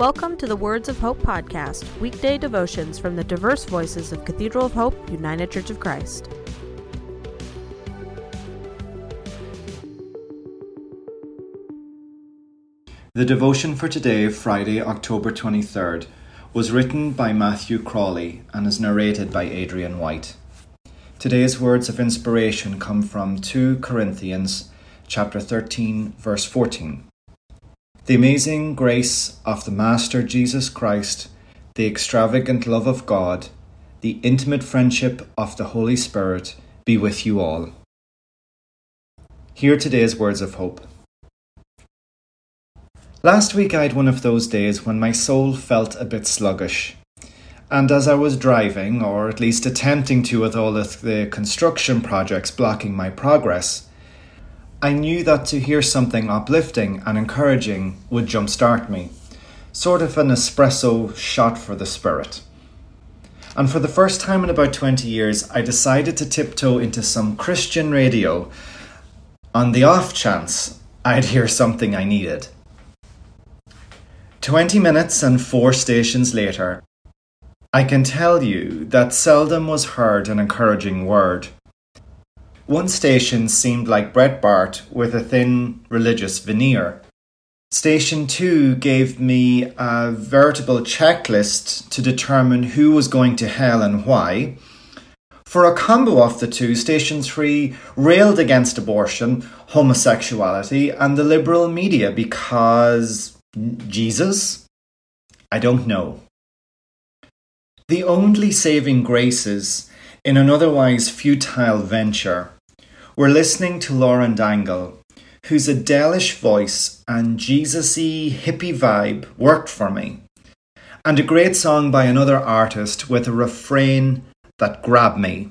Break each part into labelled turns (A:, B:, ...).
A: Welcome to the Words of Hope podcast, weekday devotions from the diverse voices of Cathedral of Hope, United Church of Christ.
B: The devotion for today, Friday, October 23rd, was written by Matthew Crawley and is narrated by Adrian White. Today's words of inspiration come from 2 Corinthians chapter 13 verse 14. The amazing grace of the Master Jesus Christ, the extravagant love of God, the intimate friendship of the Holy Spirit be with you all. Hear today's words of hope. Last week I had one of those days when my soul felt a bit sluggish. And as I was driving, or at least attempting to with all of the construction projects blocking my progress, I knew that to hear something uplifting and encouraging would jumpstart me, sort of an espresso shot for the spirit. And for the first time in about 20 years, I decided to tiptoe into some Christian radio on the off chance I'd hear something I needed. 20 minutes and four stations later, I can tell you that seldom was heard an encouraging word one station seemed like Breitbart with a thin religious veneer. Station 2 gave me a veritable checklist to determine who was going to hell and why. For a combo of the two, Station 3 railed against abortion, homosexuality, and the liberal media because. Jesus? I don't know. The only saving graces in an otherwise futile venture we're listening to Lauren Daigle, whose Adele-ish voice and Jesus-y hippie vibe worked for me, and a great song by another artist with a refrain that grabbed me.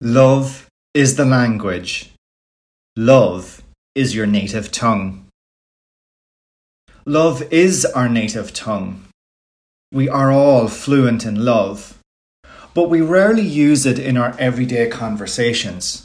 B: Love is the language. Love is your native tongue. Love is our native tongue. We are all fluent in love, but we rarely use it in our everyday conversations.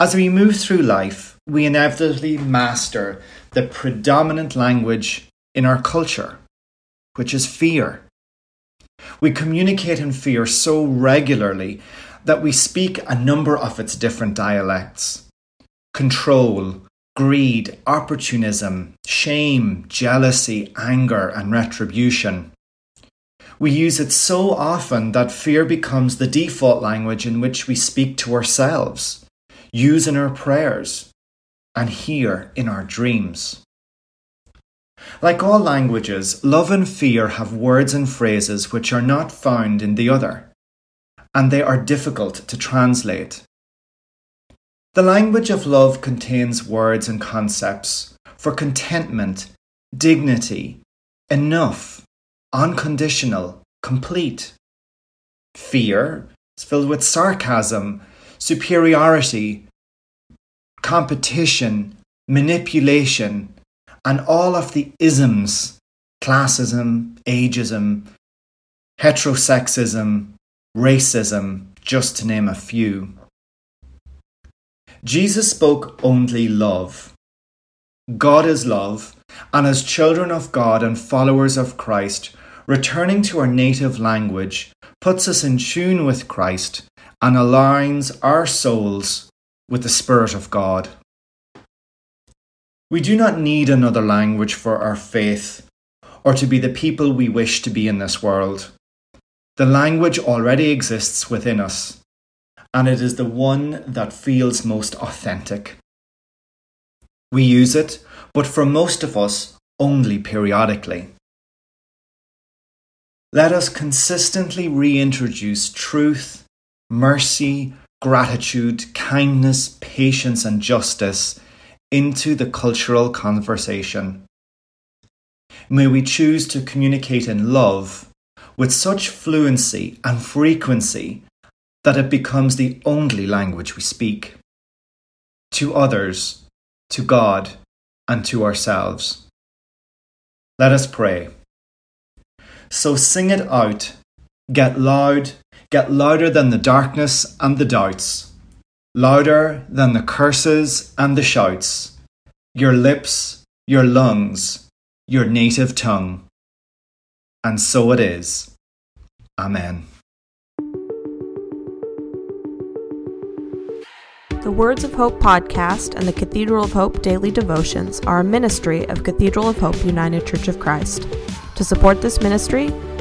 B: As we move through life, we inevitably master the predominant language in our culture, which is fear. We communicate in fear so regularly that we speak a number of its different dialects control, greed, opportunism, shame, jealousy, anger, and retribution. We use it so often that fear becomes the default language in which we speak to ourselves use in our prayers, and hear in our dreams. Like all languages, love and fear have words and phrases which are not found in the other, and they are difficult to translate. The language of love contains words and concepts for contentment, dignity, enough, unconditional, complete. Fear is filled with sarcasm, superiority, competition, manipulation, and all of the isms classism, ageism, heterosexism, racism, just to name a few. Jesus spoke only love. God is love, and as children of God and followers of Christ, returning to our native language puts us in tune with Christ and aligns our souls with the Spirit of God. We do not need another language for our faith or to be the people we wish to be in this world. The language already exists within us, and it is the one that feels most authentic. We use it, but for most of us, only periodically. Let us consistently reintroduce truth mercy, gratitude, kindness, patience, and justice into the cultural conversation. May we choose to communicate in love with such fluency and frequency that it becomes the only language we speak. To others, to God, and to ourselves. Let us pray. So sing it out, get loud, get louder than the darkness and the doubts, louder than the curses and the shouts, your lips, your lungs, your native tongue. and so it is. Amen.
A: The Words of Hope podcast and the Cathedral of Hope daily devotions are a ministry of Cathedral of Hope United Church of Christ. To support this ministry,